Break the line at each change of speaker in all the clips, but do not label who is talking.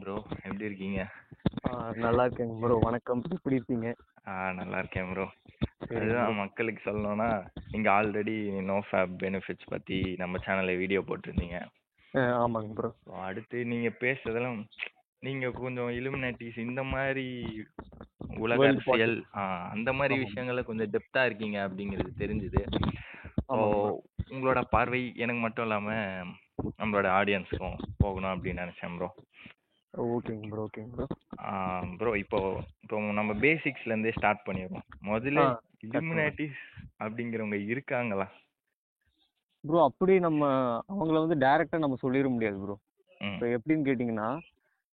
Bro எப்படி இருக்கீங்க?
நல்லா இருக்கேங்க ப்ரோ வணக்கம். எப்படி இருக்கீங்க?
ஆ நல்லா இருக்கேன் ப்ரோ அதுதான் மக்களுக்கு சொல்லணும்னா நீங்கள் ஆல்ரெடி நோ ஃபேப் பெனிஃபிட்ஸ் பற்றி நம்ம சேனலில் வீடியோ போட்டிருந்தீங்க.
ஆமாங்க ப்ரோ
அடுத்து நீங்கள் பேசுறதெல்லாம் நீங்கள் கொஞ்சம் இலுமினாட்டிஸ் இந்த மாதிரி உலக அரசியல் அந்த மாதிரி. விஷயங்கள்ல கொஞ்சம் டெப்த்தாக இருக்கீங்க அப்படிங்கிறது தெரிஞ்சுது. உங்களோட பார்வை எனக்கு மட்டும் இல்லாமல் நம்மளோட ஆடியன்ஸுக்கும் போகணும் அப்படின்னு நினச்சேன் ப்ரோ
ஓகேங்க ப்ரோ ஓகேங்க ப்ரோ
ப்ரோ இப்போ இப்போ நம்ம பேசிக்ஸ்ல இருந்தே ஸ்டார்ட் பண்ணிடுவோம் முதல்ல
ஆ,
இலுமினாட்டிஸ் அப்படிங்கிறவங்க இருக்காங்களா?
ப்ரோ அப்படி நம்ம அவங்கள வந்து டைரக்டா நம்ம சொல்லிட முடியாது ப்ரோ
ம்.
இப்போ எப்படின்னு கேட்டிங்கன்னா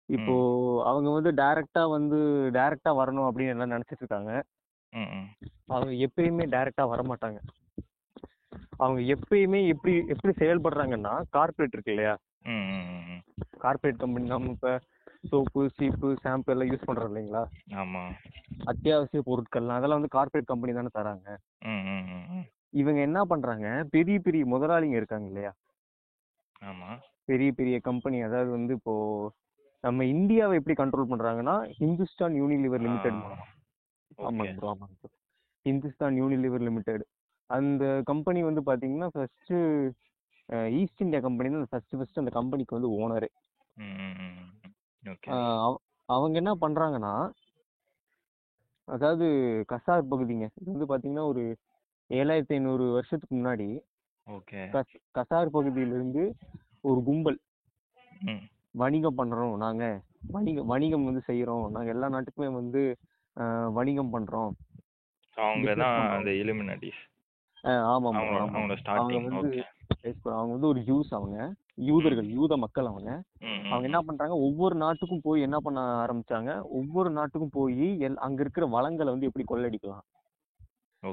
இப்போ அவங்க வந்து டைரக்டா வந்து டைரக்டா வரணும் அப்படின்னு எல்லாம் நினைச்சிட்டு இருக்காங்க.
ம் ம்.
அவங்க எப்பயுமே டைரக்டா வர மாட்டாங்க அவங்க எப்பயுமே எப்படி எப்படி செயல்படுறாங்கன்னா கார்ப்பரேட் இருக்கு இல்லையா. கார்ப்பரேட் கம்பெனி நம்ம இப்போ சோப்பு சீப்பு ஷாம்பு எல்லாம் யூஸ் பண்றோம் இல்லைங்களா?
ஆமா.
அத்தியாவசிய பொருட்கள்லாம் அதெல்லாம் வந்து கார்ப்பரேட் கம்பெனி தானே தராங்க. இவங்க என்ன பண்றாங்க பெரிய பெரிய முதலாளிங்க இருக்காங்க இல்லையா?
ஆமா.
பெரிய பெரிய கம்பெனி அதாவது வந்து இப்போ நம்ம இந்தியாவை எப்படி கண்ட்ரோல் பண்றாங்கன்னா ஹிந்துஸ்தான் யூனிலிவர் லிமிடெட் மூலமா. ஆமாங்க ப்ரோ ஆமாங்க ப்ரோ ஹிந்துஸ்தான் யூனிலிவர் லிமிடெட் அந்த கம்பெனி வந்து பாத்தீங்கன்னா ஃபர்ஸ்ட் ஈஸ்ட் இந்தியா கம்பெனி தான் ஃபர்ஸ்ட் ஃபர்ஸ்ட் அந்த கம்பெனிக்கு வந்து ஓனரு அவங்க என்ன பண்றாங்கன்னா அதாவது கசார் பகுதிங்க இது வந்து பாத்தீங்கன்னா ஒரு ஏழாயிரத்தி ஐநூறு வருஷத்துக்கு முன்னாடி
ஓகே.
கசார் பகுதியிலிருந்து ஒரு கும்பல் வணிகம் பண்றோம் நாங்க. வணிகம் வணிகம் வந்து செய்யறோம் நாங்க எல்லா நாட்டுக்குமே வந்து வணிகம் பண்றோம்.
அவங்க தான். அந்த இலுமினாட்டிஸ்
ஆமாம்
அவங்க
வந்து அவங்க வந்து ஒரு ஜூஸ் அவங்க யூதர்கள் யூத மக்கள் அவங்க. அவங்க என்ன பண்றாங்க? ஒவ்வொரு நாட்டுக்கும் போய் என்ன பண்ண ஆரம்பிச்சாங்க? ஒவ்வொரு நாட்டுக்கும் போய் அங்க இருக்கிற வளங்களை வந்து எப்படி கொள்ளடிக்கலாம்?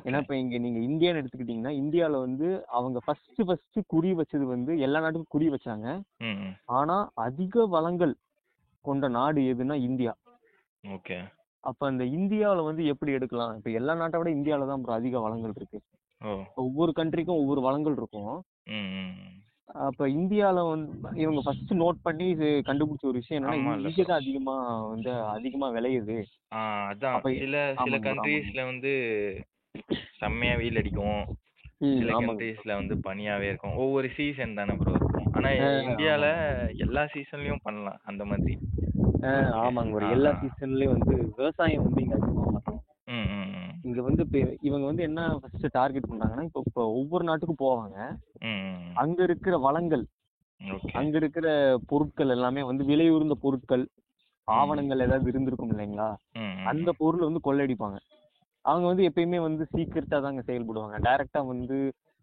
ஏன்னா இப்ப இங்க நீங்க இந்தியான்னு எடுத்துக்கிட்டீங்கன்னா இந்தியால வந்து அவங்க ஃபர்ஸ்ட் ஃபர்ஸ்ட் குறி வச்சது வந்து எல்லா நாட்டுக்கும் குறி வச்சாங்க. ஆனா அதிக வளங்கள் கொண்ட நாடு எதுன்னா இந்தியா.
ஓகே
அப்ப அந்த இந்தியாவுல வந்து எப்படி எடுக்கலாம்? இப்ப எல்லா நாட்டை விட இந்தியால தான் அதிக வளங்கள் இருக்கு. ஒவ்வொரு கண்ட்ரிக்கும் ஒவ்வொரு வளங்கள் இருக்கும். அப்ப இந்தியால வந்து இவங்க ஃபர்ஸ்ட் நோட் பண்ணி இது கண்டுபிடிச்ச ஒரு விஷயம் என்னன்னா இங்க தான் அதிகமா வந்து அதிகமா விளையுது.
அதான். சில சில கண்ட்ரீஸ்ல வந்து செம்மையா வெயில் அடிக்கும். சில கண்ட்ரீஸ்ல வந்து பனியாவே இருக்கும். ஒவ்வொரு சீசன் தானே ப்ரோ இருக்கும். ஆனா இந்தியால எல்லா சீசன்லயும் பண்ணலாம் அந்த மாதிரி.
ஆமாங்க
ஆ,
எல்லா. சீசன்லயும் வந்து விவசாயம் வந்து இங்க அதிகமா இங்க வந்து இப்ப இவங்க வந்து என்ன ஃபர்ஸ்ட் டார்கெட் பண்றாங்கன்னா இப்போ இப்போ ஒவ்வொரு நாட்டுக்கும் போவாங்க. அங்க இருக்கிற வளங்கள் அங்க இருக்கிற பொருட்கள் எல்லாமே வந்து விலையுயர்ந்த பொருட்கள் ஆவணங்கள் ஏதாவது இருந்திருக்கும் இல்லைங்களா? அந்த பொருள் வந்து கொள்ளையடிப்பாங்க அவங்க வந்து எப்பயுமே வந்து சீக்கிரட்டா தாங்க செயல்படுவாங்க. டைரக்டா வந்து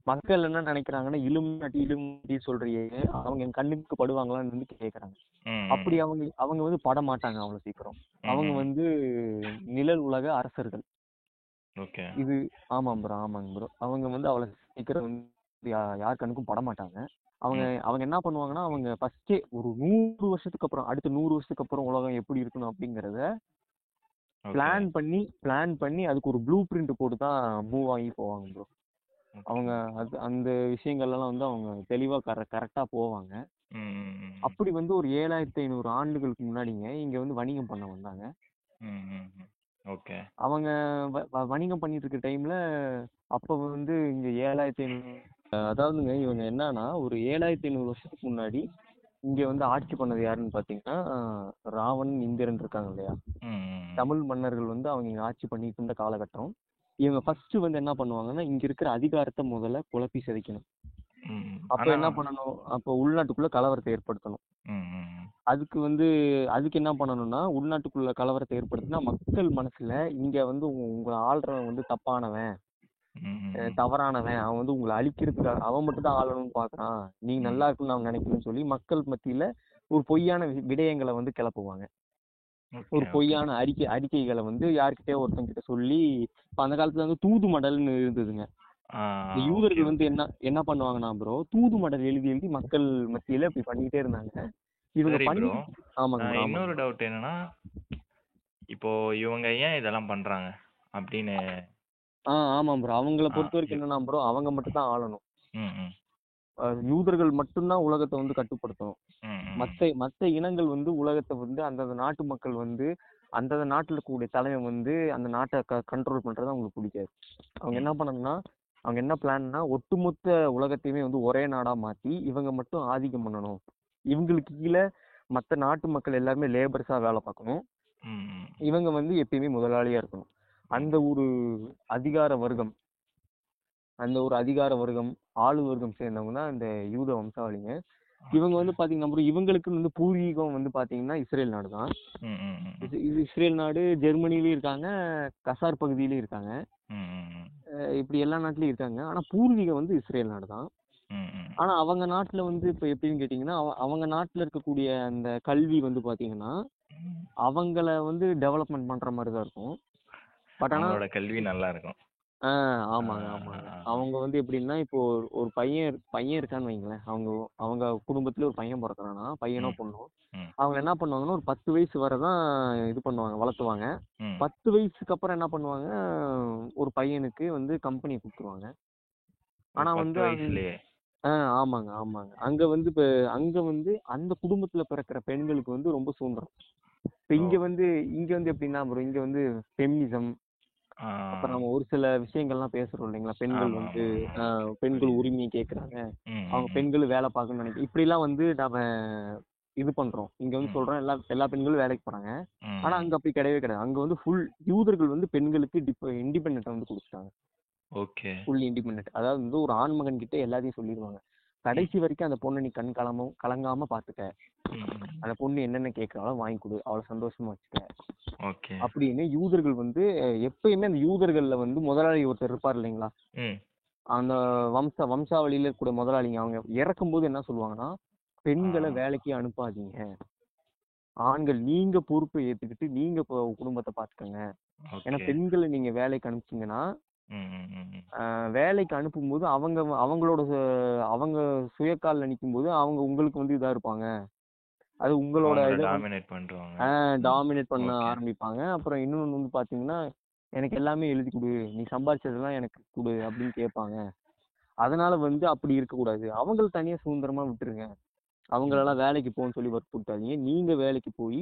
மக்கள் என்ன நினைக்கிறாங்கன்னா இலுமினாட்டி இலுமினாட்டி சொல்றியே அவங்க என் கண்ணுக்கு படுவாங்களான்னு வந்து கேக்குறாங்க. அப்படி அவங்க அவங்க வந்து பட மாட்டாங்க அவ்வளவு சீக்கிரம் அவங்க. வந்து நிழல் உலக அரசர்கள்
ஓகே
இது ஆமாம் ப்ரோ ஆமாங்க ப்ரோ அவங்க வந்து அவ்வளவு சீக்கிரம் வந்து யார் கண்ணுக்கும் பட மாட்டாங்க அவங்க அவங்க என்ன பண்ணுவாங்கன்னா அவங்க ஃபர்ஸ்டே ஒரு நூறு வருஷத்துக்கு அப்புறம் அடுத்த நூறு வருஷத்துக்கு அப்புறம் உலகம் எப்படி இருக்கணும் அப்படிங்கறத. பிளான் பண்ணி பிளான் பண்ணி அதுக்கு ஒரு ப்ளூ பிரிண்ட் போட்டு தான் மூவ் ஆகி போவாங்க ப்ரோ. அவங்க அது அந்த விஷயங்கள்லாம் வந்து அவங்க தெளிவா கர கரெக்டா போவாங்க. அப்படி வந்து ஒரு ஏழாயிரத்தி ஐநூறு ஆண்டுகளுக்கு முன்னாடிங்க இங்க வந்து வணிகம் பண்ண வந்தாங்க.
ஓகே
அவங்க வணிகம் பண்ணிட்டு இருக்க டைம்ல அப்ப வந்து இங்க ஏழாயிரத்தி ஐநூறு அதாவதுங்க இவங்க என்னன்னா ஒரு ஏழாயிரத்தி ஐநூறு வருஷத்துக்கு முன்னாடி இங்க வந்து ஆட்சி பண்ணது யாருன்னு பாத்தீங்கன்னா ராவணன் இந்திரன் இருக்காங்க இல்லையா. தமிழ் மன்னர்கள் வந்து அவங்க இங்க ஆட்சி பண்ணிட்டு இருந்த காலகட்டம் இவங்க ஃபர்ஸ்ட் வந்து என்ன பண்ணுவாங்கன்னா இங்க இருக்கிற அதிகாரத்தை முதல்ல குழப்பி சிதைக்கணும். அப்ப என்ன பண்ணணும்? அப்ப உள்நாட்டுக்குள்ள கலவரத்தை ஏற்படுத்தணும். அதுக்கு வந்து அதுக்கு என்ன பண்ணணும்னா உள்நாட்டுக்குள்ள கலவரத்தை ஏற்படுத்தினா மக்கள் மனசுல இங்க வந்து உங்க- உங்களை ஆள்றவன் வந்து தப்பானவன். தவறானவன். அவன் வந்து உங்களை அழிக்கிறதுக்காக அவன் மட்டும் தான் ஆளணும்னு பாக்குறான். நீங்க நல்லா இருக்குன்னு அவன் நினைக்கணும்னு சொல்லி மக்கள் மத்தியில ஒரு பொய்யான விடயங்களை வந்து கிளப்புவாங்க. ஒரு. பொய்யான அறிக்கை அறிக்கைகளை வந்து யார்கிட்டயோ ஒருத்தங்க கிட்ட சொல்லி இப்ப அந்த காலத்துல வந்து தூது மடல்னு இருந்ததுங்க. யூதர்கள் வந்து என்ன என்ன பண்ணுவாங்கன்னா ப்ரோ தூது மடல் எழுதி எழுதி மக்கள் மத்தியில இப்படி பண்ணிட்டே இருந்தாங்க. இவங்க பண்ணி
bro.
ஆமாங்க
ஆ,
bro, ஆமாங்க.
இன்னொரு டவுட் என்னன்னா இப்போ இவங்க ஏன் இதெல்லாம் பண்றாங்க? அப்படின்னு
ஆ ஆமாம் ப்ரோ அவங்கள பொறுத்த வரைக்கும் என்னன்னா ப்ரோ அவங்க மட்டும் தான் ஆளணும் யூதர்கள் மட்டும்தான் உலகத்தை வந்து கட்டுப்படுத்தணும். மத்த மத்த இனங்கள் வந்து உலகத்தை வந்து அந்தந்த நாட்டு மக்கள் வந்து அந்தந்த நாட்டுல இருக்கக்கூடிய தலைவன் வந்து அந்த நாட்டை க கண்ட்ரோல் பண்றது அவங்களுக்கு பிடிக்காது. அவங்க என்ன பண்ணணும்னா அவங்க என்ன பிளான்னா ஒட்டுமொத்த உலகத்தையுமே வந்து ஒரே நாடா மாத்தி இவங்க மட்டும் ஆதிக்கம் பண்ணணும். இவங்களுக்கு கீழே மத்த நாட்டு மக்கள் எல்லாருமே லேபர்ஸா வேலை பார்க்கணும். இவங்க வந்து எப்பயுமே முதலாளியா இருக்கணும். அந்த ஒரு அதிகார வர்க்கம் அந்த ஒரு அதிகார வர்க்கம் ஆளு வர்க்கம் சேர்ந்தவங்க தான் இந்த யூத வம்சாவளிங்க. இவங்க வந்து பாத்தீங்கன்னா இவங்களுக்கு வந்து பூர்வீகம் வந்து பாத்தீங்கன்னா இஸ்ரேல் நாடு தான். இது இஸ்ரேல் நாடு ஜெர்மனிலயும் இருக்காங்க கசார் பகுதியிலயும் இருக்காங்க. இப்படி எல்லா நாட்டிலயும் இருக்காங்க. ஆனா பூர்வீகம் வந்து இஸ்ரேல் நாடு தான். ஆனா அவங்க நாட்டுல வந்து இப்ப எப்படின்னு கேட்டீங்கன்னா அவ- அவங்க நாட்டுல இருக்கக்கூடிய அந்த கல்வி வந்து பாத்தீங்கன்னா. அவங்கள வந்து டெவலப்மெண்ட் பண்ற மாதிரி தான் இருக்கும். பட் ஆனா
கல்வி நல்லா இருக்கும்.
ஆஹ் ஆமாங்க
ஆ,
ஆமாங்க
ஆ.
அவங்க வந்து எப்படின்னா இப்போ ஒரு- ஒரு பையன் பையன் இருக்கான்னு வைங்களேன் அவங்க அவங்க குடும்பத்துல ஒரு பையன் பிறக்கிறானா பையனோ
ம்.
பொண்ணோ
ம்.
அவங்க என்ன பண்ணுவாங்கன்னா ஒரு பத்து வயசு வரை தான் இது பண்ணுவாங்க வளர்த்துவாங்க
ம்.
பத்து வயசுக்கு அப்புறம் என்ன பண்ணுவாங்க ஒரு பையனுக்கு வந்து கம்பெனி கொடுத்துருவாங்க ஆனா வந்து
வயசுலயே
ஆஹ் ஆமாங்க ஆமாங்க அங்க வந்து இப்ப அங்க வந்து அந்த குடும்பத்துல பிறக்கிற பெண்களுக்கு வந்து ரொம்ப சுதந்திரம் இப்ப இங்க
ஓ.
வந்து இங்க வந்து எப்படின்னா bro, இங்க வந்து ஃபெமினிசம் அப்புறம் நம்ம ஒரு சில விஷயங்கள்லாம் பேசுறோம் இல்லைங்களா? பெண்கள் வந்து. ஆஹ், பெண்கள் உரிமையை கேக்குறாங்க. அவங்க பெண்கள் வேலை பார்க்கணும்னு நினைக்கிறேன் இப்படிலாம் வந்து நாம இது பண்றோம். இங்க வந்து. சொல்றோம் எல்லா எல்லா பெண்களும் வேலைக்கு போறாங்க. ஆனா அங்க அப்படி கிடையவே கிடையாது. அங்க வந்து ஃபுல் யூதர்கள் வந்து பெண்களுக்கு இண்டிபெண்ட் வந்து கொடுத்துட்டாங்க.
ஓகே.
ஃபுல் இண்டிபெண்ட் அதாவது வந்து ஒரு ஆண் மகன் கிட்ட எல்லாத்தையும் சொல்லிடுவாங்க கடைசி வரைக்கும் அந்த பொண்ணை நீ கண் கலம கலங்காம பாத்துக்க. அந்த பொண்ணு என்னென்ன கேட்கறாளோ வாங்கி கொடு. அவளை சந்தோஷமா வச்சுக்க. அப்படின்னு யூதர்கள் வந்து எப்பயுமே அந்த யூதர்கள்ல வந்து முதலாளி ஒருத்தர் இருப்பார் இல்லைங்களா. அந்த வம்ச வம்சாவளியில இருக்கக்கூடிய முதலாளிங்க. அவங்க இறக்கும்போது என்ன சொல்லுவாங்கன்னா பெண்களை. வேலைக்கு அனுப்பாதீங்க. ஆண்கள் நீங்க பொறுப்பை ஏத்துக்கிட்டு நீங்க குடும்பத்தை பாத்துக்கங்க. ஏன்னா பெண்களை நீங்க வேலைக்கு அனுப்பிச்சீங்கன்னா வேலைக்கு அனுப்பும்போது அவங்க அவங்களோட அவங்க சுயக்காலில் நிக்கும்போது அவங்க உங்களுக்கு வந்து இதா இருப்பாங்க. அது உங்களோட
டாமினேட் பண்றவங்க.
டாமினேட் பண்ண. ஆரம்பிப்பாங்க. அப்புறம் இன்னொன்னு வந்து பாத்தீங்கன்னா எனக்கு எல்லாமே எழுதி கொடு நீ சம்பாதிச்சதெல்லாம் எனக்கு கொடு அப்படின்னு கேட்பாங்க அதனால வந்து அப்படி இருக்கக்கூடாது. அவங்கள தனியா சுதந்திரமா விட்டுருங்க. அவங்களெல்லாம் வேலைக்கு போன்னு சொல்லி வற்புறுத்தாதீங்க. நீங்க வேலைக்கு போய்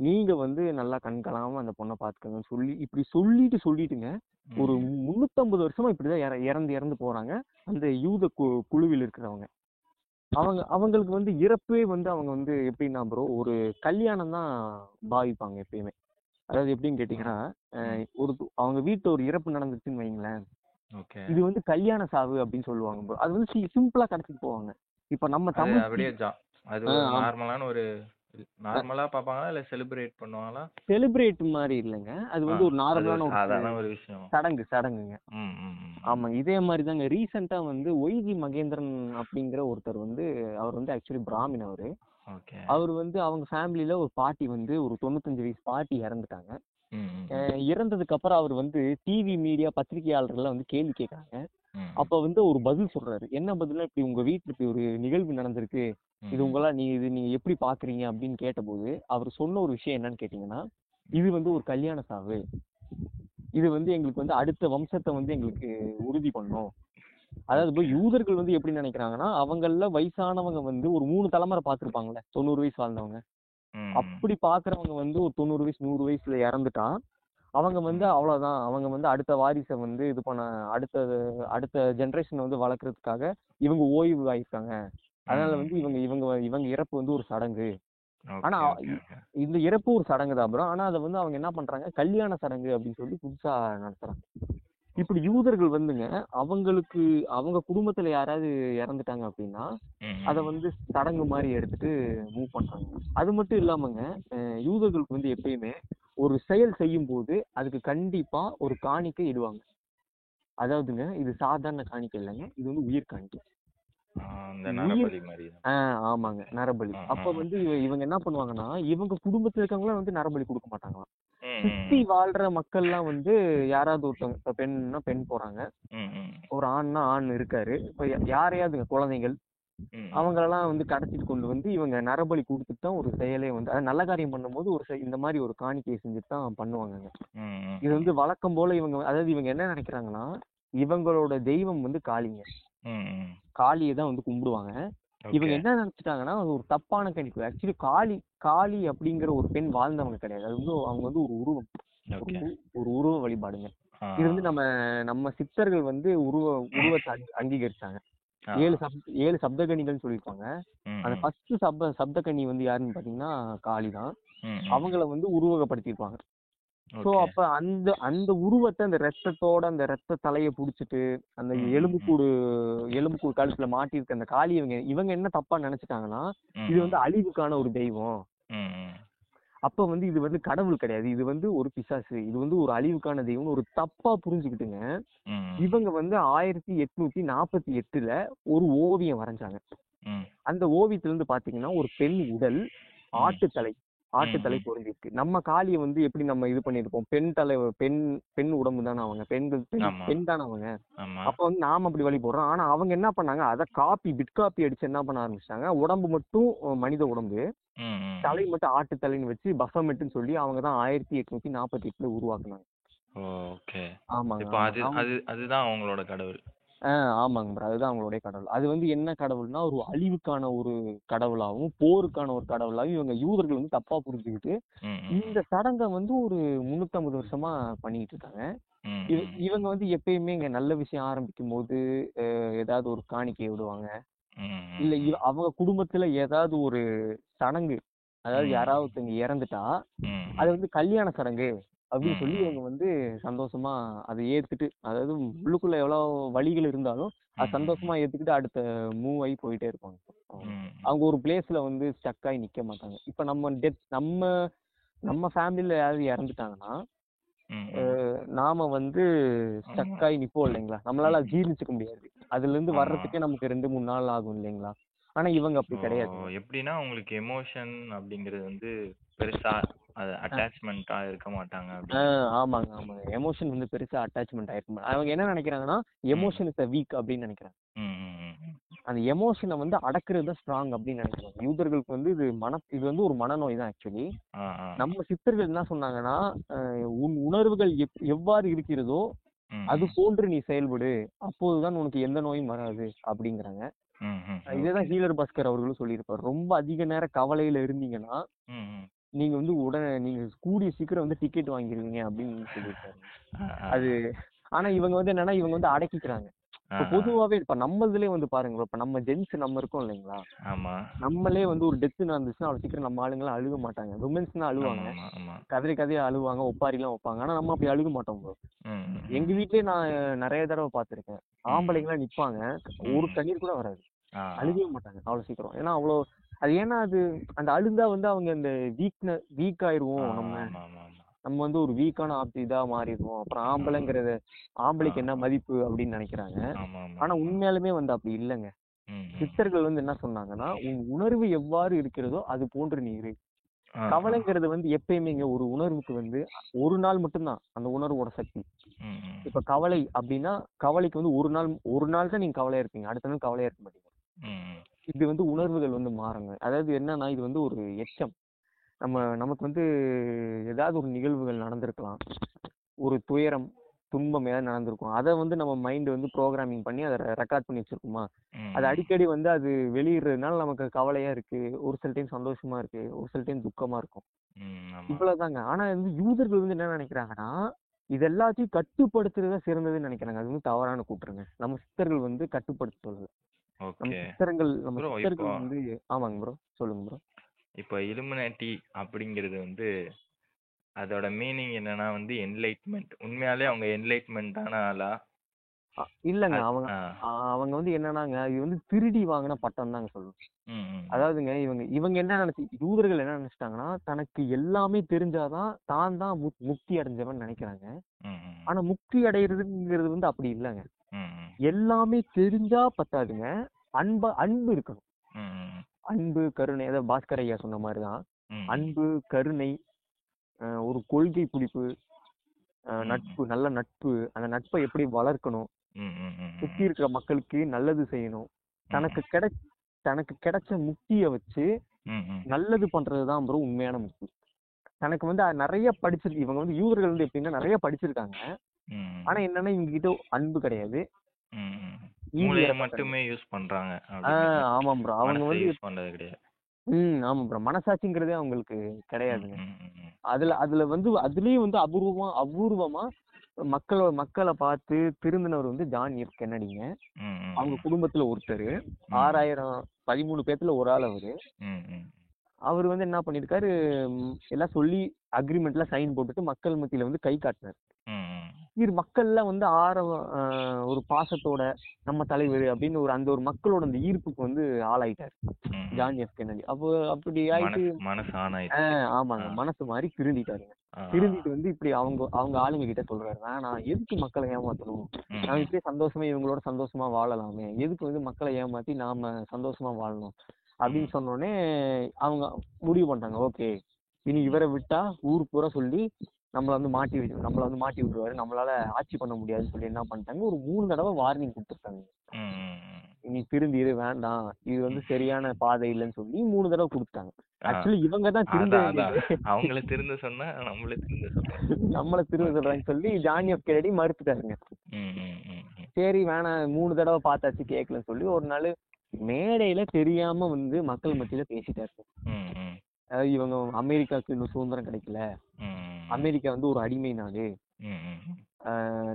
நீங்க வந்து நல்லா கண்கலாம அந்த பொண்ணை பாத்துக்கங்கன்னு சொல்லி இப்படி சொல்லிட்டு சொல்லிட்டுங்க ஒரு. முன்னூத்தம்பது வருஷமா இப்படிதான் இற- இறந்து இறந்து போறாங்க. அந்த யூத கு- குழுவில் இருக்கிறவங்க. அவங்க அவங்களுக்கு வந்து இறப்பே வந்து அவங்க வந்து எப்படின்னா ப்ரோ ஒரு கல்யாணம் தான் பாவிப்பாங்க எப்பயுமே. அதாவது எப்படின்னு கேட்டீங்கன்னா ஒரு அவங்க வீட்டுல ஒரு இறப்பு நடந்துச்சுன்னு வைங்களேன் இது வந்து கல்யாண சாவு அப்படின்னு சொல்லுவாங்க bro. அது வந்து சிம்பிளா கடத்திட்டு போவாங்க. இப்ப நம்ம தமிழ்
அப்படியே அது. நார்மலான ஒரு நார்மலா பாப்பாங்களா? இல்ல செலிப்ரேட் பண்ணுவாங்களா?
செலிப்ரேட் மாதிரி இல்லைங்க. அது வந்து ஒரு நார்மலான ஒரு
விஷயம்?
சடங்கு சடங்குங்க. ஆமா இதே மாதிரி தாங்க ரீசெண்டா வந்து ஒய்ஜி மகேந்திரன் அப்படிங்கிற ஒருத்தர் வந்து அவர் வந்து ஆக்சுவலி பிராமின் அவரு. அவர் வந்து அவங்க ஃபேமிலியில ஒரு பாட்டி வந்து ஒரு தொண்ணூத்தஞ்சு வயசு பாட்டி இறந்துட்டாங்க. இறந்ததுக்கு அப்புறம் அவர் வந்து டிவி மீடியா பத்திரிகையாளர்கள்லாம் வந்து கேள்வி கேட்கறாங்க. அப்ப வந்து ஒரு பதில் சொல்றாரு. என்ன பதில்னா இப்படி உங்க வீட்டுல இப்படி ஒரு நிகழ்வு நடந்திருக்கு. இது உங்களா நீ இது நீங்க எப்படி பாக்குறீங்க? அப்படின்னு கேட்டபோது அவர் சொன்ன ஒரு விஷயம் என்னன்னு கேட்டீங்கன்னா இது வந்து ஒரு கல்யாண சாவு. இது வந்து எங்களுக்கு வந்து அடுத்த வம்சத்தை வந்து எங்களுக்கு உறுதி பண்ணும். அதாவது இப்போ யூதர்கள் வந்து எப்படி நினைக்கிறாங்கன்னா அவங்கள வயசானவங்க வந்து ஒரு மூணு தலைமுறை பார்த்திருப்பாங்கல்ல தொண்ணூறு வயசு வாழ்ந்தவங்க. அப்படி பாக்குறவங்க வந்து ஒரு தொண்ணூறு வயசு நூறு வயசுல இறந்துட்டா அவங்க வந்து அவ்வளவுதான் அவங்க வந்து அடுத்த வாரிசை வந்து இது பண்ண அடுத்த அடுத்த ஜெனரேஷன் வந்து வளர்க்கறதுக்காக இவங்க ஓய்வு ஆயிருக்காங்க அதனால வந்து இவங்க இவங்க இவங்க இறப்பு வந்து ஒரு சடங்கு. ஆனா. இந்த இறப்பு ஒரு சடங்கு தான் bro. ஆனா அதை வந்து அவங்க என்ன பண்றாங்க? கல்யாண சடங்கு அப்படின்னு சொல்லி புதுசா நடத்துறாங்க. இப்படி யூதர்கள் வந்துங்க அவங்களுக்கு அவங்க குடும்பத்துல யாராவது இறந்துட்டாங்க அப்படின்னா. அதை வந்து சடங்கு மாதிரி எடுத்துட்டு மூவ் பண்றாங்க. அது மட்டும் இல்லாமங்க யூதர்களுக்கு வந்து எப்பயுமே ஒரு செயல் செய்யும் போது அதுக்கு கண்டிப்பா ஒரு காணிக்கை இடுவாங்க. அதாவதுங்க இது சாதாரண காணிக்கை இல்லைங்க இது வந்து உயிர் காணிக்கை. ஆமாங்க நரபலி. அப்ப. வந்து இவ- இவங்க என்ன பண்ணுவாங்கன்னா இவங்க குடும்பத்துல இருக்கவங்களாம் வந்து நரபலி கொடுக்க மாட்டாங்களாம். சுத்தி வாழ்ற மக்கள்லாம் வந்து யாராவது ஒருத்தவங்க இப்ப பெண்னா பெண் போறாங்க. ஒரு ஆண்னா ஆண் இருக்காரு. இப்ப யா- யாரையாவதுங்க குழந்தைகள். அவங்களெல்லாம் வந்து கடத்திட்டு கொண்டு வந்து இவங்க நரபலி கொடுத்துட்டு தான் ஒரு செயலே வந்து அதாவது நல்ல காரியம் பண்ணும்போது ஒரு இந்த மாதிரி ஒரு காணிக்கையை செஞ்சுட்டு தான்
ம்.
இது வந்து வழக்கம் போல இவங்க அதாவது இவங்க என்ன நினைக்கிறாங்கன்னா இவங்களோட தெய்வம் வந்து காளிங்க. காளியை தான் வந்து கும்பிடுவாங்க. இவங்க என்ன நினைச்சிட்டாங்கன்னா அது ஒரு தப்பான கணிப்பு. ஆக்சுவலி காளி காளி அப்படிங்கிற ஒரு பெண் வாழ்ந்தவங்க கிடையாது. அது வந்து அவங்க வந்து ஒரு உருவம். ஒரு உருவ வழிபாடுங்க. இது வந்து நம்ம நம்ம சித்தர்கள் வந்து உருவ உருவத்தை அங்கீ- அங்கீகரிச்சாங்க. ஏழு சப் ஏழு சப்தகணிகள் சொல்லியிருப்பாங்க. அந்த ஃபர்ஸ்ட் சப்த சப்தகனி வந்து யாருன்னு பாத்தீங்கன்னா காளி தான். அவங்கள வந்து உருவகப்படுத்தியிருப்பாங்க.
ஓகே
அப்ப அந்த அந்த உருவத்தை அந்த ரத்தத்தோட அந்த ரத்த தலையை புடிச்சிட்டு அந்த எலும்புக்கூடு எலும்புக்கூடு கழுத்துல மாட்டியிருக்க அந்த காளி இவங்க இவங்க என்ன தப்பா நினைச்சிட்டாங்கன்னா இது வந்து அழிவுக்கான ஒரு தெய்வம். அப்ப வந்து இது வந்து கடவுள் கிடையாது. இது வந்து ஒரு பிசாசு. இது வந்து ஒரு அழிவுக்கான தெய்வம்னு ஒரு தப்பா புரிஞ்சுக்கிட்டுங்க. இவங்க வந்து ஆயிரத்தி எட்நூத்தி நாற்பத்தி எட்டுல ஒரு ஓவியம் வரைஞ்சாங்க. அந்த ஓவியத்துல இருந்து பாத்தீங்கன்னா ஒரு பெண் உடல் ஆட்டுத்தலை. ஆட்டுத்தலை
ம்.
பொருந்திருக்கு நம்ம காளியை வந்து எப்படி நம்ம இது பண்ணிருப்போம் பெண் தலை பெண் பெண் உடம்பு தானே அவங்க. பெண்கள் பெண் தானே அவங்க. அப்ப வந்து நாம அப்படி வழி போடுறோம். ஆனா அவங்க என்ன பண்ணாங்க? அதை காப்பி பிட் காப்பி அடிச்சு என்ன பண்ண ஆரம்பிச்சிட்டாங்க? உடம்பு மட்டும் மனித உடம்பு. தலை மட்டும் ஆட்டுத்தலைன்னு வச்சு பஃபமெட்டுன்னு சொல்லி அவங்க தான் ஆயிரத்தி எட்நூத்தி நாற்பத்தி எட்டுல உருவாக்குனாங்க.
ஓகே.
ஆமாங்க
அதுதான் அவங்களோட கடவுள்.
ஆ ஆமாங்க ப்ரோ அதுதான் அவங்களுடைய கடவுள். அது வந்து என்ன கடவுள்னா ஒரு அழிவுக்கான ஒரு கடவுளாகவும் போருக்கான ஒரு கடவுளாகவும் இவங்க யூதர்கள் வந்து தப்பா புரிஞ்சுக்கிட்டு இந்த சடங்கை வந்து ஒரு முன்னூத்தம்பது வருஷமா பண்ணிட்டு இருக்காங்க. இவங்க வந்து எப்பயுமே இங்க நல்ல விஷயம் ஆரம்பிக்கும் போது ஏதாவது ஒரு காணிக்கை விடுவாங்க. இல்ல அவங்க குடும்பத்துல ஏதாவது ஒரு சடங்கு அதாவது. யாராவது இறந்துட்டா அது வந்து கல்யாண சடங்கு. அப்படின்னு சொல்லி
ம்.
இவங்க வந்து சந்தோஷமா அதை ஏத்துட்டு அதாவது உள்ளுக்குள்ள எவ்வளவு வழிகள் இருந்தாலும் அது சந்தோஷமா ஏத்துக்கிட்டு அடுத்த மூவ் ஆகி போயிட்டே இருப்பாங்க. அவங்க ஒரு பிளேஸ்ல வந்து ஸ்டக் ஆகி நிக்க மாட்டாங்க. இப்ப நம்ம டெத் நம்ம நம்ம ஃபேமிலில யாராவது இறந்துட்டாங்கன்னா நாம வந்து ஸ்டக் ஆகி நிப்போம் இல்லைங்களா? நம்மளால ஜீர்ணிச்சுக்க முடியாது. அதுல இருந்து. வர்றதுக்கே நமக்கு ரெண்டு மூணு நாள் ஆகும் இல்லைங்களா? ஆனா இவங்க அப்படி கிடையாது.
எப்படின்னா உங்களுக்கு எமோஷன் அப்படிங்கிறது வந்து பெருசா அது அட்டாச்மெண்டா இருக்க மாட்டாங்க
ஆமாங்க ஆமாங்க. எமோஷன் வந்து பெருசா அட்டாச்மெண்ட் ஆயிருக்கும் அவங்க என்ன நினைக்கிறாங்கன்னா எமோஷன் இஸ் வீக் அப்படின்னு நினைக்கிறாங்க.
ம், ம், ம், ம்.
அந்த எமோஷனை வந்து அடக்குறது தான் ஸ்ட்ராங் அப்படின்னு நினைக்கிறாங்க. யூதர்களுக்கு வந்து இது மன இது வந்து ஒரு மனநோய் தான் ஆக்சுவலி
ஆ, ஆ.
நம்ம சித்தர்கள் என்ன சொன்னாங்கன்னா அஹ் உன் உணர்வுகள் எப்- எவ்வாறு இருக்கிறதோ
ம்,
அது போன்று நீ செயல்படு. அப்போதுதான் உனக்கு எந்த நோயும் வராது அப்படிங்கிறாங்க.
ம், ம்,
இதேதான் ஹீலர் பாஸ்கர் அவர்களும் சொல்லியிருப்பாரு. ரொம்ப அதிக நேரம் கவலையில இருந்தீங்கன்னா
ம், ம்.
நீங்க வந்து உடனே நீங்க கூடிய சீக்கிரம் வந்து டிக்கெட் வாங்கிருவீங்க அப்படின்னு சொல்லியிருக்காரு. அது ஆனா இவங்க வந்து என்னன்னா இவங்க வந்து அடக்கிக்கிறாங்க. இப்ப. பொதுவாவே இப்ப நம்ம இதுலயே வந்து பாருங்க இப்ப நம்ம ஜென்ஸ் நம்ம இருக்கோம் இல்லைங்களா?
ஆமா.
நம்மளே வந்து ஒரு டெத் நடந்துச்சுன்னா அவ்வளவு சீக்கிரம் நம்ம ஆளுங்களாம் அழுக மாட்டாங்க. விமன்ஸ்னா
ஆமா
அழுவாங்க கதறி கதையா அழுவாங்க ஒப்பாரி எல்லாம் வைப்பாங்க. ஆனா நம்ம அப்படி அழுக மாட்டோம்
ம்,
எங்க வீட்லயே நான் நிறைய தடவை பார்த்திருக்கேன். ஆம்பளைங்க எல்லாம் நிப்பாங்க. ஒரு
ம்.
கண்ணீர் கூட வராது. அழுகவே மாட்டாங்க அவ்வளவு சீக்கிரம். ஏன்னா அவ்வளோ அது ஏன்னா அது அந்த அழுந்தா வந்து அவங்க இந்த வீக்ன வீக் ஆயிருவோம் நம்ம. நம்ம வந்து ஒரு வீக்கான ஆப்தி இதா மாறிடுவோம். அப்புறம் ஆம்பளைங்கிறத ஆம்பளைக்கு. என்ன மதிப்பு அப்படின்னு நினைக்கிறாங்க. ஆனா உண்மையாலுமே வந்து அப்படி இல்லைங்க. சித்தர்கள் வந்து என்ன சொன்னாங்கன்னா உன் உணர்வு எவ்வாறு இருக்கிறதோ அது போன்று நீ இரு.
ஆ, ஆ.
கவலைங்கிறது வந்து எப்பயுமேங்க ஒரு உணர்வுக்கு வந்து ஒரு நாள் மட்டும்தான் அந்த உணர்வோட சக்தி. இப்ப கவலை அப்படின்னா கவலைக்கு வந்து ஒரு நாள் ஒரு நாள் தான் நீங்க கவலையா இருப்பீங்க. அடுத்த நாள் கவலையா இருக்க மாட்டீங்க. இது வந்து உணர்வுகள் வந்து மாறுங்க. அதாவது என்னன்னா இது வந்து ஒரு எச்சம். நம்ம நமக்கு வந்து ஏதாவது ஒரு நிகழ்வுகள் நடந்திருக்கலாம். ஒரு துயரம் துன்பம் ஏதாவது நடந்திருக்கும். அதை வந்து நம்ம மைண்ட் வந்து ப்ரோக்ராமிங் பண்ணி அதை ரெக்கார்ட் பண்ணி வச்சிருக்குமா? அது. அடிக்கடி வந்து அது வெளியிடுறதுனால நமக்கு கவலையா இருக்கு. ஒரு சில டைம் சந்தோஷமா இருக்கு. ஒரு சில டைம் துக்கமா இருக்கும். இவ்வளவுதாங்க. ஆனா வந்து யூதர்கள் வந்து என்ன நினைக்கிறாங்கன்னா இது எல்லாத்தையும் கட்டுப்படுத்துறதா சிறந்ததுன்னு நினைக்கிறாங்க. அது வந்து தவறான கூட்டுருங்க நம்ம சித்தர்கள் வந்து கட்டுப்படுத்த சொல்லுது நம்ம
ஓகே
சித்தர்கள் நம்ம
Bro,
சித்தர்கள்
இப்போ-
வந்து ஆமாங்க ப்ரோ சொல்லுங்க ப்ரோ
இப்போ இலுமினாட்டி அப்படிங்கிறது வந்து அதோட மீனிங் என்னன்னா வந்து என்லைட்மெண்ட் உண்மையாலே அவங்க என்லைட்மெண்ட்டான ஆளா
இல்லங்க
அது-
அவங்க
ஆ.
அவங்க வந்து என்னன்னாங்க இது வந்து திருடி வாங்கின பட்டம் தாங்க சொல்லணும்
ம், ம்.
அதாவதுங்க இவங்க இவங்க என்ன நினைச்சு யூதர்கள் என்ன நினைச்சிட்டாங்கன்னா தனக்கு எல்லாமே தெரிஞ்சாதான் தான் தான் முக்- முக்தி அடைஞ்சவன் நினைக்கிறாங்க
ம், ம்.
ஆனா முக்தி அடைகிறதுங்கிறது வந்து அப்படி இல்லைங்க. எல்லாமே தெரிஞ்சா பத்தாதுங்க அன்ப அன்பு இருக்கணும். அன்பு கருணை அதாவது பாஸ்கர் ஐயா சொன்ன மாதிரிதான். அன்பு கருணை ஒரு கொள்கை பிடிப்பு. நட்பு நல்ல நட்பு அந்த நட்பை எப்படி வளர்க்கணும். சுத்தி இருக்கிற மக்களுக்கு நல்லது செய்யணும் தனக்கு கிடை தனக்கு கிடைச்ச முக்திய வச்சு. நல்லது பண்றதுதான் ப்ரோ உண்மையான முக்தி தனக்கு வந்து நிறைய படிச்சிருக்கு இவங்க வந்து யூதர்கள் வந்து எப்படின்னா நிறைய படிச்சிருக்காங்க ஆனா என்னன்னா இவங்க கிட்ட அன்பு கிடையாது.
மூளையை மட்டுமே யூஸ் பண்றாங்க
ஆ
அப்படின்னு
ஆமாம் ப்ரோ அவங்க வந்து
யூஸ் பண்றது கிடையாது.
ம் ஆமாம் ப்ரோ மனசாட்சிங்கிறதே அவங்களுக்கு கிடையாதுங்க. அதுல அதுல வந்து அதுலயும் வந்து அபூர்வமா அபூர்வமா மக்கள மக்களை பார்த்து திருந்தினவர் வந்து ஜான் எஃப் கென்னடிங்க அவங்க. குடும்பத்துல ஒருத்தர். ஆறாயிரம் பதிமூணு பேத்துல ஒரு ஆள் அவரு. அவர் வந்து என்ன பண்ணிருக்காரு எல்லாம் சொல்லி அக்ரிமெண்ட்ல சைன் போட்டுட்டு மக்கள் மத்தியில வந்து கை காட்டினார். இவர் மக்கள்லாம் வந்து ஆரவ ஆஹ், ஒரு பாசத்தோட நம்ம தலைவர் அப்படின்னு ஒரு அந்த ஒரு மக்களோட அந்த ஈர்ப்புக்கு வந்து ஆளாயிட்டார். ஜான் எஃப் கென்னடி அப்போ அப்படி ஆயிட்டு
மனசு
ஆமாங்க. மனசு மாதிரி திருந்திட்டாருங்க. திருந்திட்டு வந்து இப்படி அவங்க அவங்க ஆளுங்க கிட்ட சொல்றாரு வேணாம் எதுக்கு மக்களை ஏமாத்தணும்
ம்.
இப்படியே சந்தோஷமா இவங்களோட சந்தோஷமா வாழலாமே எதுக்கு வந்து மக்களை ஏமாத்தி நாம சந்தோஷமா வாழணும் அப்படின்னு. சொன்னோடனே அவங்க முடிவு பண்ணிட்டாங்க ஓகே இனி இவரை விட்டா ஊர் பூரா சொல்லி நம்மள வந்து மாட்டி விட்டு நம்மள வந்து மாட்டி விட்டுருவாரு. நம்மளால ஆட்சி பண்ண முடியாதுன்னு சொல்லி என்ன பண்ணிட்டாங்க? ஒரு மூணு தடவை வார்னிங் கொடுத்துருக்காங்க.
ம், ம், ம்.
இனி திருந்தி இது வேண்டாம். இது வந்து சரியான பாதை இல்லைன்னு சொல்லி மூணு தடவை கொடுத்துட்டாங்க.
ஆ.
ஆக்சுவலி இவங்க தான் திருந்த
அவங்கள திருந்த சொன்னா நம்மளே திருந்த சொல்றோம்
நம்மள திருந்த சொல்றாங்கன்னு சொல்லி ஜானி ஆஃப் கெனடி மறுத்துட்டாருங்க. சரி வேணாம் மூணு தடவை பார்த்தாச்சு கேட்கலன்னு சொல்லி ஒரு நாள் மேடையில தெரியாம வந்து மக்கள் மத்தியில பேசிட்டாரு. அதாவது இவங்க அமெரிக்காவுக்கு இன்னும் சுதந்திரம் கிடைக்கல. அமெரிக்கா வந்து ஒரு அடிமை நாடு.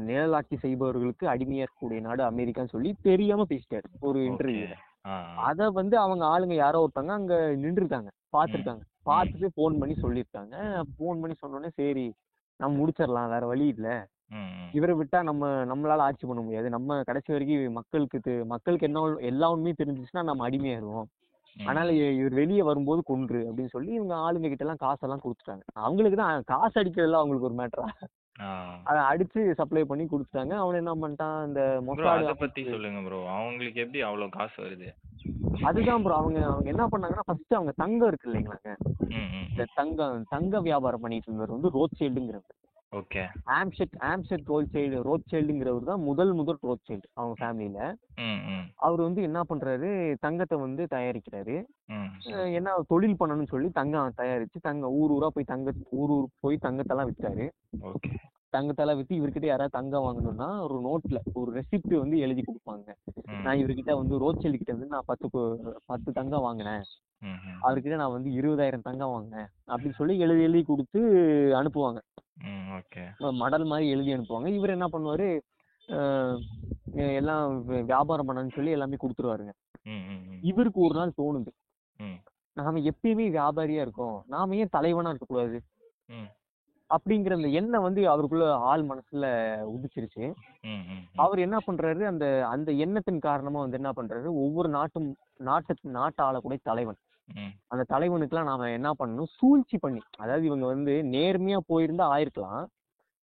நிழலாட்சி செய்பவர்களுக்கு அடிமையா இருக்கக்கூடிய நாடு அமெரிக்கான்னு சொல்லி தெரியாம பேசிட்டாரு ஒரு இன்டர்வியூல அத வந்து அவங்க ஆளுங்க யாரோ ஒருத்தவங்க அங்க நின்றுருக்காங்க. பார்த்திருக்காங்க பார்த்துட்டு ஃபோன் பண்ணி சொல்லியிருக்காங்க ஃபோன் பண்ணி சொன்னோடனே சரி நம்ம முடிச்சிடலாம் வேற வழி இல்ல. இவரை விட்டா நம்ம நம்மளால ஆட்சி பண்ண முடியாது. நம்ம கடைசி வரைக்கும் மக்களுக்கு மக்களுக்கு என்ன எல்லா உண்மையும் தெரிஞ்சிச்சுன்னா நம்ம அடிமையாயிருவோம். அதனால இ- இவர் வெளியே வரும்போது கொன்று அப்படின்னு சொல்லி இவங்க ஆளுங்க கிட்ட எல்லாம் காசெல்லாம் கொடுத்துட்டாங்க. அவங்களுக்கு தான் காசு அடிக்கிறதுல அவங்களுக்கு ஒரு மேட்டரா. அதை அடிச்சு சப்ளை பண்ணி கொடுத்துட்டாங்க. அவன் என்ன பண்ணிட்டான் இந்த மொசாடு
பத்தி சொல்லுங்க ப்ரோ. அவங்களுக்கு எப்படி அவ்வளவு காசு வருது?
அதுதான் ப்ரோ. அவங்க அவங்க என்ன பண்ணாங்கன்னா ஃபர்ஸ்ட் அவங்க தங்கம் இருக்கு இல்லைங்களாங்க இந்த தங்கம் தங்க வியாபாரம் பண்ணிட்டு இருந்தவர் வந்து ரோட் சைல்டுங்கிறவர்
okay
Amschel Amschel Rothschild ரோட் சைல்டுங்கிறவர் தான் முதல் முதல் ரோட் சைல்டு அவங்க ஃபேமிலியில அவர் வந்து என்ன பண்றாரு தங்கத்தை வந்து தயாரிக்கிறாரு. என்ன தொழில் பண்ணணும்னு சொல்லி தங்கம் தயாரிச்சு தங்க ஊர் ஊரா போய் தங்க ஊர் ஊர் போய் தங்கத்தெல்லாம் விற்றாரு தங்கத்தெல்லாம் வித்து இவர்கிட்ட யாராவது தங்கம் வாங்கணும்னா ஒரு நோட்ல ஒரு ரெசிப்ட் வந்து எழுதி கொடுப்பாங்க. நான் இவர்கிட்ட வந்து ரோட் சைல்டு கிட்ட வந்து நான் பத்து பத்து தங்கம் வாங்கினேன். அவர்கிட்ட நான் வந்து இருபதாயிரம் தங்கம் வாங்கினேன். அப்படின்னு சொல்லி எழுதி எழுதி கொடுத்து அனுப்புவாங்க. மடல் மாதிரி எழுதி அனுப்புவாங்க. இவர் என்ன பண்ணுவாரு? எல்லாம் வியாபாரம் பண்ணணும்னு சொல்லி எல்லாமே கொடுத்துருவாருங்க. இவருக்கு ஒரு நாள் தோணுது. நாம எப்பயுமே வியாபாரியா இருக்கோம். நாம ஏன் தலைவனா இருக்கக்கூடாது? அப்படிங்கிற அந்த எண்ணம் வந்து அவருக்குள்ள ஆள் மனசுல உதிச்சிருச்சு. அவர் என்ன பண்றாரு? அந்த அந்த எண்ணத்தின் காரணமா வந்து என்ன பண்றாரு? ஒவ்வொரு நாட்டும் நாட்டு நாட்டு ஆளக்கூடிய தலைவன். அந்த தலைவனுக்குலாம் நாம என்ன பண்ணணும்? சூழ்ச்சி பண்ணி. அதாவது இவங்க வந்து நேர்மையா போயிருந்தா ஆயிருக்கலாம்.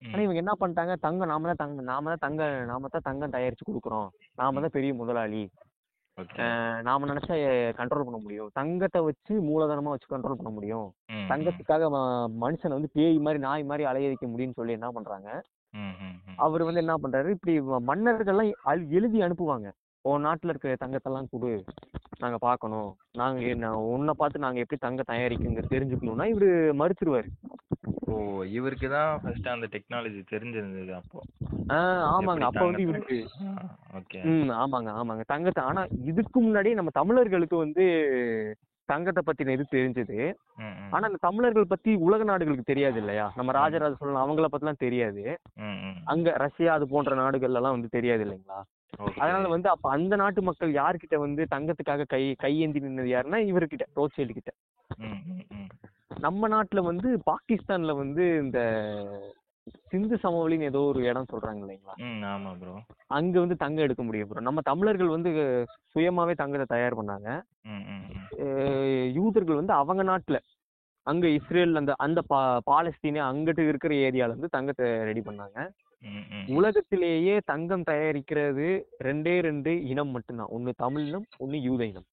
ஆனா இவங்க என்ன பண்ணிட்டாங்க? தங்கம் நாம தான் தங்க நாம தான் தங்க நாம தான் தங்கம் தயாரிச்சு கொடுக்குறோம். நாம தான் பெரிய முதலாளி. நாம நினைச்சா கண்ட்ரோல் பண்ண முடியும். தங்கத்தை வச்சு மூலதனமா வச்சு கண்ட்ரோல் பண்ண முடியும். தங்கத்துக்காக மனுஷனை வந்து பேய் மாதிரி நாய் மாதிரி அலைய வைக்க முடியும்னு சொல்லி என்ன பண்றாங்க? அவர் வந்து என்ன பண்றாரு? இப்படி மன்னர்கள்லாம் எழுதி அனுப்புவாங்க. உன் நாட்டுல இருக்கிற தங்கத்தெல்லாம் கொடு. நாங்க பார்க்கணும் நாங்க என்ன உன்னை பார்த்து நாங்க எப்படி தங்கம் தயாரிக்குங்க தெரிஞ்சுக்கணும்னா இவரு மறுத்துருவாரு.
ஓ இவருக்கு தான் ஃபர்ஸ்ட் அந்த டெக்னாலஜி தெரிஞ்சிருந்தது அப்போ.
ஆஹ் ஆமாங்க. அப்ப வந்து இவருக்கு
ஓகே.
ம் ஆமாங்க ஆமாங்க. தங்கத்தை ஆனா இதுக்கு முன்னாடியே நம்ம தமிழர்களுக்கு வந்து தங்கத்தை பத்தின இது தெரிஞ்சது. ஆனா அந்த தமிழர்கள் பத்தி உலக நாடுகளுக்கு தெரியாது இல்லையா? நம்ம ராஜராஜ சோழன் அவங்கள பத்திலாம் தெரியாது. அங்க ரஷ்யா அது போன்ற நாடுகள்ல எல்லாம் வந்து தெரியாது இல்லைங்களா? அதனால வந்து அப்ப அந்த நாட்டு மக்கள் யார்கிட்ட வந்து தங்கத்துக்காக கை கையேந்தி நின்னது யாருன்னா இவர்கிட்ட ரோட்சைல்டு கிட்ட. நம்ம நாட்டுல வந்து பாகிஸ்தான்ல வந்து இந்த சிந்து சமவெளின்னு ஏதோ ஒரு இடம் சொல்றாங்க இல்லைங்களா?
ஆமா ப்ரோ
அங்க வந்து தங்கம் எடுக்க முடியும் bro. நம்ம தமிழர்கள் வந்து சுயமாவே தங்கத்தை தயார் பண்ணாங்க. யூதர்கள் வந்து அவங்க நாட்டுல அங்க இஸ்ரேல் அந்த அந்த பா பாலஸ்தீன அங்கிட்டு இருக்கிற ஏரியால இருந்து தங்கத்தை ரெடி பண்ணாங்க. உலகத்திலேயே தங்கம் தயாரிக்கிறது ரெண்டே ரெண்டு இனம் மட்டும்தான். ஒன்னு தமிழ் இனம் ஒன்னு யூத இனம்.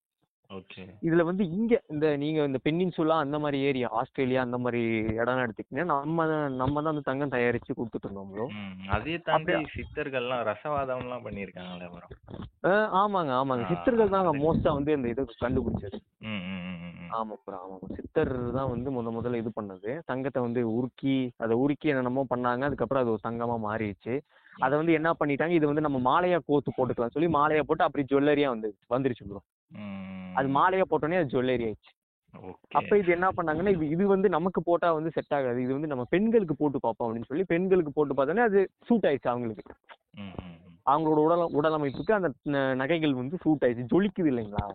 இதுல வந்து இங்க இந்த நீங்க இந்த பென்னின்சுலா அந்த மாதிரி ஏரியா ஆஸ்திரேலியா அந்த மாதிரி இடம் எடுத்துக்கிட்டீங்கன்னா நம்ம நம்ம தான் வந்து தங்கம் தயாரிச்சு கொடுத்துட்டு இருந்தோம் ப்ரோ.
ம் அதையே தாண்டி சித்தர்கள்லாம் ரசவாதம்லாம் பண்ணியிருக்காங்களே ப்ரோ.
ஆமாங்க ஆமாங்க.
ஆ,
சித்தர்கள் தான்
அது-
மோஸ்டா வந்து இந்த இது கண்டுபிடிச்சது. ஆமா ப்ரோ ஆமா. சித்தர் தான் வந்து முத முதல்ல இது பண்ணது. தங்கத்தை வந்து உருக்கி அதை உருக்கி என்னென்னமோ பண்ணாங்க. அதுக்கப்புறம் அது ஒரு தங்கமா மாறிடுச்சு. அதை வந்து என்ன பண்ணிட்டாங்க? இது வந்து நம்ம மாலையா கோத்து போட்டுக்கலாம் சொல்லி மாலையா போட்டு அப்படி ஜுவல்லரியா வந்து வந்துருச்சு ப்ரோ. அது மாலையா போட்டோன்னே அது ஜுவல்லரி ஆயிடுச்சு. அப்ப இது என்ன பண்ணாங்கன்னா இது இது வந்து நமக்கு போட்டா வந்து செட் ஆகாது. இது வந்து நம்ம பெண்களுக்கு போட்டு பார்ப்போம் அப்படின்னு சொல்லி பெண்களுக்கு போட்டு பார்த்தோன்னே அது சூட் ஆயிடுச்சு அவங்களுக்கு. அவங்களோட உடல் உடலமைப்புக்கு அந்த ந- நகைகள் வந்து சூட் ஆயிடுச்சு. ஜொலிக்குது இல்லைங்களா?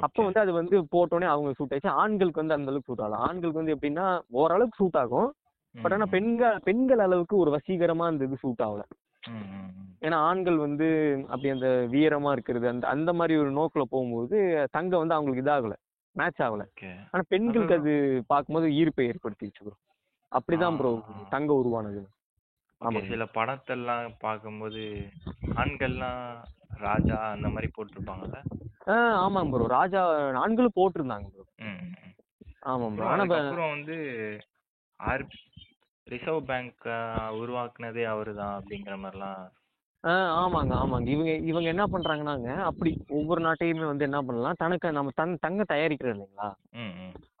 அப்ப வந்து அது வந்து போட்டோன்னே அவங்க சூட் ஆயிடுச்சு. ஆண்களுக்கு வந்து அந்த அளவுக்கு சூட் ஆகல. ஆண்களுக்கு வந்து எப்படின்னா ஓரளவுக்கு சூட் ஆகும். பட் ஆனா பெண்கள் பெண்கள் அளவுக்கு ஒரு வசீகரமா அந்த இது சூட் ஆகல. ஏன்னா ஆண்கள் வந்து அப்படி அந்த வீரமா இருக்கிறது அந்த அந்த மாதிரி ஒரு நோக்கில் போகும்போது தங்கம் வந்து அவங்களுக்கு இதாகல மேட்ச் ஆகல. ஆனா பெண்களுக்கு அது பார்க்கும்போது ஈர்ப்பை ஏற்படுத்திடுச்சு ப்ரோ அப்படிதான் ப்ரோ
ஆ.
தங்கம் உருவானது. ஆமாங்க
சில படத்தெல்லாம் பார்க்கும்போது ஆண்கள்லாம் ராஜா அந்த மாதிரி போட்டிருப்பாங்கல்ல?
ஆ ஆமாங்க ப்ரோ ராஜா ஆண்களும் போட்டிருந்தாங்க ப்ரோ. ஆமாம் ப்ரோ
அப்புறம்
ஆனா
அதுக்கப்புறம் வந்து ஆர் ரிசர்வ் பேங்க் உருவாக்குனதே அவருதான் அப்படிங்கிற மாதிரிலாம்.
ஆ ஆமாங்க ஆமாங்க. இவங்க இவங்க என்ன பண்றாங்கன்னாங்க அப்படி ஒவ்வொரு நாட்டையுமே வந்து என்ன பண்ணலாம் தனக்கு நம்ம தன் தங்க தயாரிக்கிறோம் இல்லைங்களா?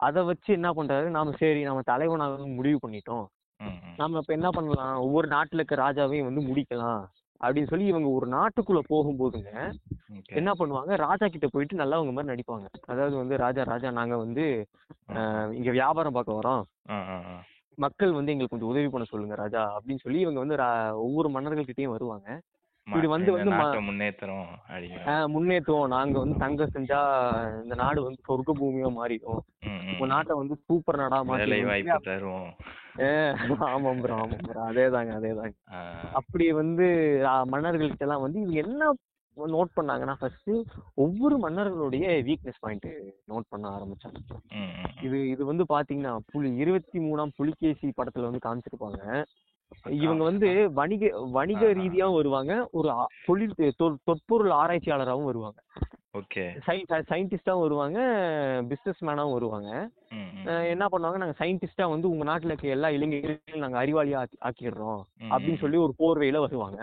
அதை வச்சு என்ன பண்றாரு நாம சரி நம்ம தலைவனாக முடிவு பண்ணிட்டோம். நம்ம இப்ப என்ன பண்ணலாம் ஒவ்வொரு நாட்டுல இருக்க ராஜாவையும் வந்து முடிக்கலாம் அப்படின்னு சொல்லி இவங்க ஒரு நாட்டுக்குள்ள போகும்போதுங்க என்ன பண்ணுவாங்க ராஜா கிட்ட போயிட்டு நல்லவங்க மாதிரி நடிப்பாங்க. அதாவது வந்து ராஜா ராஜா நாங்க வந்து இங்க வியாபாரம் பார்க்க வரோம். மக்கள் வந்து எங்களுக்கு கொஞ்சம் உதவி பண்ண சொல்லுங்க ராஜா அப்படின்னு சொல்லி இவங்க வந்து ஒவ்வொரு மன்னர்கள்கிட்டயும் வருவாங்க. இது வந்து வந்து ம-
நாட்டை முன்னேற்றுறோம் அப்படிங்கிற
அஹ், முன்னேற்றுவோம் நாங்க வந்து தங்கம் செஞ்சா இந்த நாடு வந்து சொர்க்க பூமியா மாறிடும். உங்க நாட்டை வந்து சூப்பர் நாடா மாத்தி
வாய்ப்பு தருவோம்.
ஆமாம் ப்ரோ ஆமாம் ப்ரோ. அதேதாங்க அதேதாங்க.
ஆ,
அப்படி வந்து மன்னர்கள்ட்ட எல்லாம் வந்து இவங்க என்ன நோட் பண்ணாங்கன்னா ஃபர்ஸ்ட் ஒவ்வொரு மன்னர்களுடைய வீக்னஸ் பாயிண்ட் நோட் பண்ண ஆரம்பிச்சாங்க. இது இது வந்து பாத்தீங்கன்னா புலி இருபத்தி மூணாம் புலிகேசி படத்துல வந்து காமிச்சிருப்பாங்க இவங்க வந்து வணிக வணிக. ரீதியாவும் வருவாங்க ஒரு தொழில் தொற்பொருள் ஆராய்ச்சியாளராகவும் வருவாங்க
ஓகே.
சயின்டிஸ்டாவும் வருவாங்க பிசினஸ் மேனாவும் வருவாங்க என்ன பண்ணுவாங்க நாங்க சயின்டிஸ்டா வந்து உங்க நாட்டுல இருக்க எல்லா இளைஞர்களையும் நாங்க அறிவாளியா ஆக்கி- ஆக்கிடுறோம் அப்படின்னு சொல்லி ஒரு போர்வையில வருவாங்க.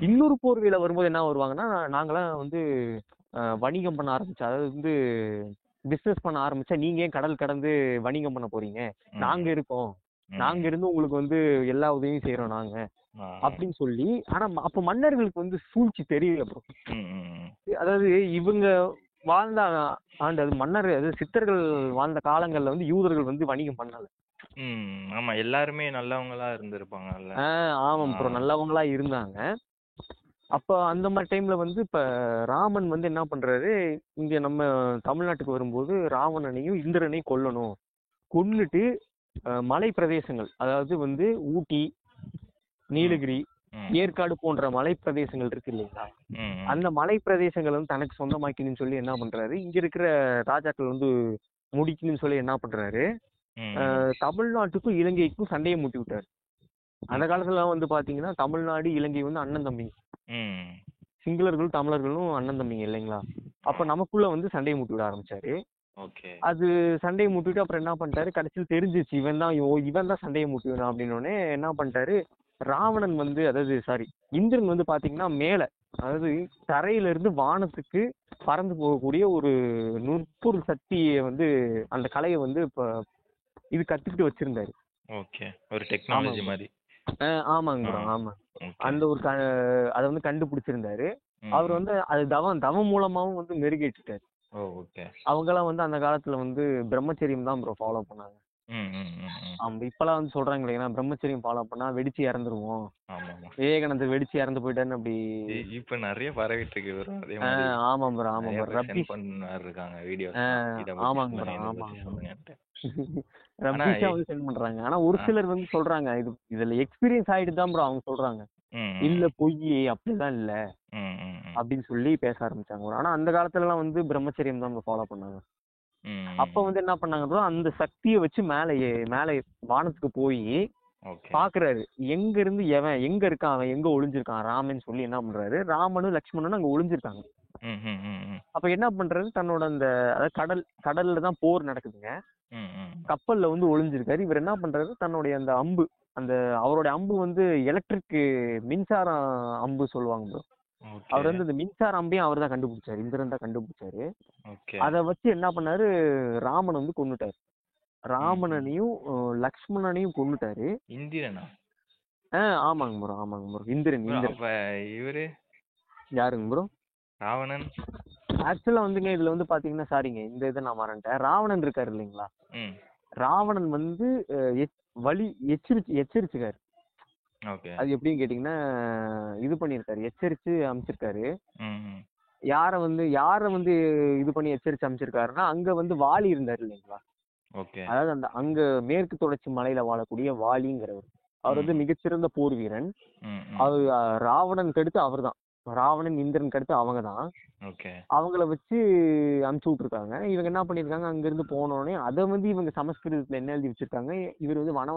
இன்னொரு போர்வையில வரும்போது என்ன வருவாங்கன்னா நாங்களாம் வந்து வணிகம் பண்ண ஆரம்பிச்சா அதாவது வந்து பிசினஸ் பண்ண ஆரம்பிச்சா நீங்க ஏன் கடல் கடந்து வணிகம் பண்ண போறீங்க? நாங்க இருக்கோம். நாங்க இருந்து உங்களுக்கு வந்து எல்லா உதவியும் செய்யறோம் நாங்க. அப்படின்னு சொல்லி ஆனா அப்ப மன்னர்களுக்கு வந்து சூழ்ச்சி தெரியல. அதாவது இவங்க வாழ்ந்த ஆண்டு அது மன்னர் அது சித்தர்கள் வாழ்ந்த காலங்கள்ல வந்து யூதர்கள் வந்து வணிகம் பண்ணல.
ஆமா எல்லாருமே நல்லவங்களா இருந்திருப்பாங்கல்ல.
ஆஹ் ஆமாம் ப்ரோ
ஆ.
நல்லவங்களா இருந்தாங்க. அப்ப அந்த மாதிரி டைம்ல வந்து இப்ப ராமன் வந்து என்ன பண்றாரு இங்க நம்ம தமிழ்நாட்டுக்கு வரும்போது ராவணனையும் இந்திரனையும் கொல்லணும். கொன்னுட்டு மலை பிரதேசங்கள் அதாவது வந்து ஊட்டி நீலகிரி ஏற்காடு போன்ற மலை பிரதேசங்கள் இருக்கு இல்லைங்களா. அந்த மலை பிரதேசங்கள் வந்து தனக்கு சொந்தமாக்கணும்னு சொல்லி என்ன பண்றாரு? இங்க இருக்கிற ராஜாக்கள் வந்து முடிக்கணும்னு சொல்லி என்ன பண்றாரு? தமிழ்நாட்டுக்கும் இலங்கைக்கும் சண்டையை மூட்டி விட்டாரு அந்த காலத்துல வந்து பாத்தீங்கன்னா தமிழ்நாடு இலங்கை வந்து அண்ணன் தம்பிங்க
ம்.
சிங்களர்களும் தமிழர்களும் அண்ணன் தம்பிங்க இல்லைங்களா? அப்ப நமக்குள்ள வந்து சண்டையை மூட்டி விட ஆரம்பிச்சாரு. அது சண்டையை மூட்டிட்டு அப்புறம் என்ன பண்ணிட்டாரு? கடைசியில் தெரிஞ்சிச்சு இவன் தான் இவன் தான் சண்டையை மூட்டி விடான் அப்படின்னு என்ன பண்ணிட்டாரு? ராவணன் வந்து அதாவது சாரி இந்திரன் வந்து பாத்தீங்கன்னா மேல அதாவது தரையில இருந்து வானத்துக்கு பறந்து போகக்கூடிய ஒரு நுட்பொருள் சக்தியை வந்து அந்த கலையை வந்து இப்ப இது கத்துக்கிட்டு வச்சிருந்தாரு.
ஓகே. ஒரு டெக்னாலஜி. மாதிரி.
ஆமாங்க. ஆமா. அந்த ஒரு அதை வந்து கண்டுபிடிச்சிருந்தாரு. அவர் வந்து அது தவம் தவம் மூலமாவும் வந்து மெருகேற்றிட்டாரு.
ஓ ஓகே.
அவங்கெல்லாம் வந்து அந்த காலத்துல வந்து பிரம்மச்சரியம் தான் ப்ரோ ஃபாலோ பண்ணாங்க. ஆமா இப்பெல்லாம் வந்து சொல்றாங்க இல்லையா பிரம்மச்சரியம் ஃபாலோ பண்ணா வெடிச்சு இறந்துருவோம்.
ஆமா ஆமா
விவேகானந்தர் வெடிச்சு இறந்து போயிட்டாருன்னு அப்படி
இப்ப நிறைய பரவிட்டு இருக்கு bro. அதே
ஆ,
மாதிரி
ஆமாம் ப்ரோ
நிறைய
ப்ரோ
பேர்
ரப்பி
இருக்காங்க பத்தி
ஆமாங்க
சொல்லுங்க,
bro, ரப்பீஷா வந்து சென்ட் பண்றாங்க. ஆனா ஒரு. சிலர் வந்து சொல்றாங்க இது இதுல எக்ஸ்பீரியன்ஸ் ஆயிட்டு தான் ப்ரோ அவங்க சொல்றாங்க. இல்ல பொய் அப்படிலாம் இல்ல. அப்படின்னு சொல்லி பேச ஆரம்பிச்சாங்க. ஆனா அந்த காலத்துல எல்லாம் வந்து பிரம்மச்சரியம் தான் ஃபாலோ பண்ணாங்க. அப்ப வந்து என்ன பண்ணாங்க bro அந்த சக்தியை வச்சு மேலே மேலே வானத்துக்கு போய் பாக்குறாரு. எங்க இருந்து எவன் எங்க இருக்கான் அவன் எங்க ஒளிஞ்சிருக்கான் ராமன் சொல்லி என்ன பண்றாரு? ராமனும் லக்ஷ்மணனும் அங்க ஒளிஞ்சிருக்காங்க. அப்ப என்ன பண்றாரு? தன்னோட அந்த அதாவது கடல் கடல்ல தான் போர் நடக்குதுங்க. கப்பல்ல வந்து ஒளிஞ்சிருக்காரு. இவர் என்ன பண்றாரு? தன்னுடைய அந்த அம்பு அந்த அவருடைய அம்பு வந்து எலக்ட்ரிக் மின்சார அம்பு சொல்லுவாங்க
ஓகே.
அவர் வந்து இந்த மின்சார அம்பையும் அவர் தான் கண்டுபிடிச்சாரு. இந்திரன் தான் கண்டுபிடிச்சாரு. அதை வச்சு என்ன பண்ணாரு? ராமன் வந்து கொன்னுட்டாரு. ராமணனையும் லக்ஷ்மணனையும் கொன்னுட்டாரு.
இந்திரனா?
ஆ ஆமாங்க ப்ரோ ஆமாங்க ப்ரோ இந்திரன் இந்திரன்.
இவரு?
யாருங்க ப்ரோ
ராவணன்.
ஆக்சுவலா வந்துங்க இதுல வந்து பாத்தீங்கன்னா சாரிங்க இந்த இதை நான் மறந்துட்டேன். ராவணன் இருக்காரு இல்லைங்களா? ராவணன் வந்து வழி எச்சரிச்சு எச்சரிச்சுக்காரு. அது எப்படின்னு கேட்டிங்கன்னா இது பண்ணியிருக்காரு எச்சரிச்சு அமைச்சிருக்காரு. யார வந்து யார வந்து இது பண்ணி எச்சரிச்சு அமைச்சிருக்காருன்னா அங்க வந்து வாலி இருந்தாரு இல்லைங்களா?
ஓகே.
அதாவது அந்த அங்க மேற்கு தொடர்ச்சி மலையில வாழக்கூடிய வாலிங்கிறவர். அவர் வந்து. மிகச்சிறந்த போர் வீரன் அவர் அஹ், ராவணனுக்கு அடுத்து அவர்தான். ராவணன் இந்திரனுக்கு அடுத்து அவங்க தான். அவங்கள வச்சு அமுச்சு விட்டுருக்காங்க. இவங்க என்ன பண்ணியிருக்காங்க? அங்கிருந்து போனோடனே அதை வந்து இவங்க சமஸ்கிருதத்துல என்ன எழுதி வச்சிருக்காங்க? இவர் வந்து வன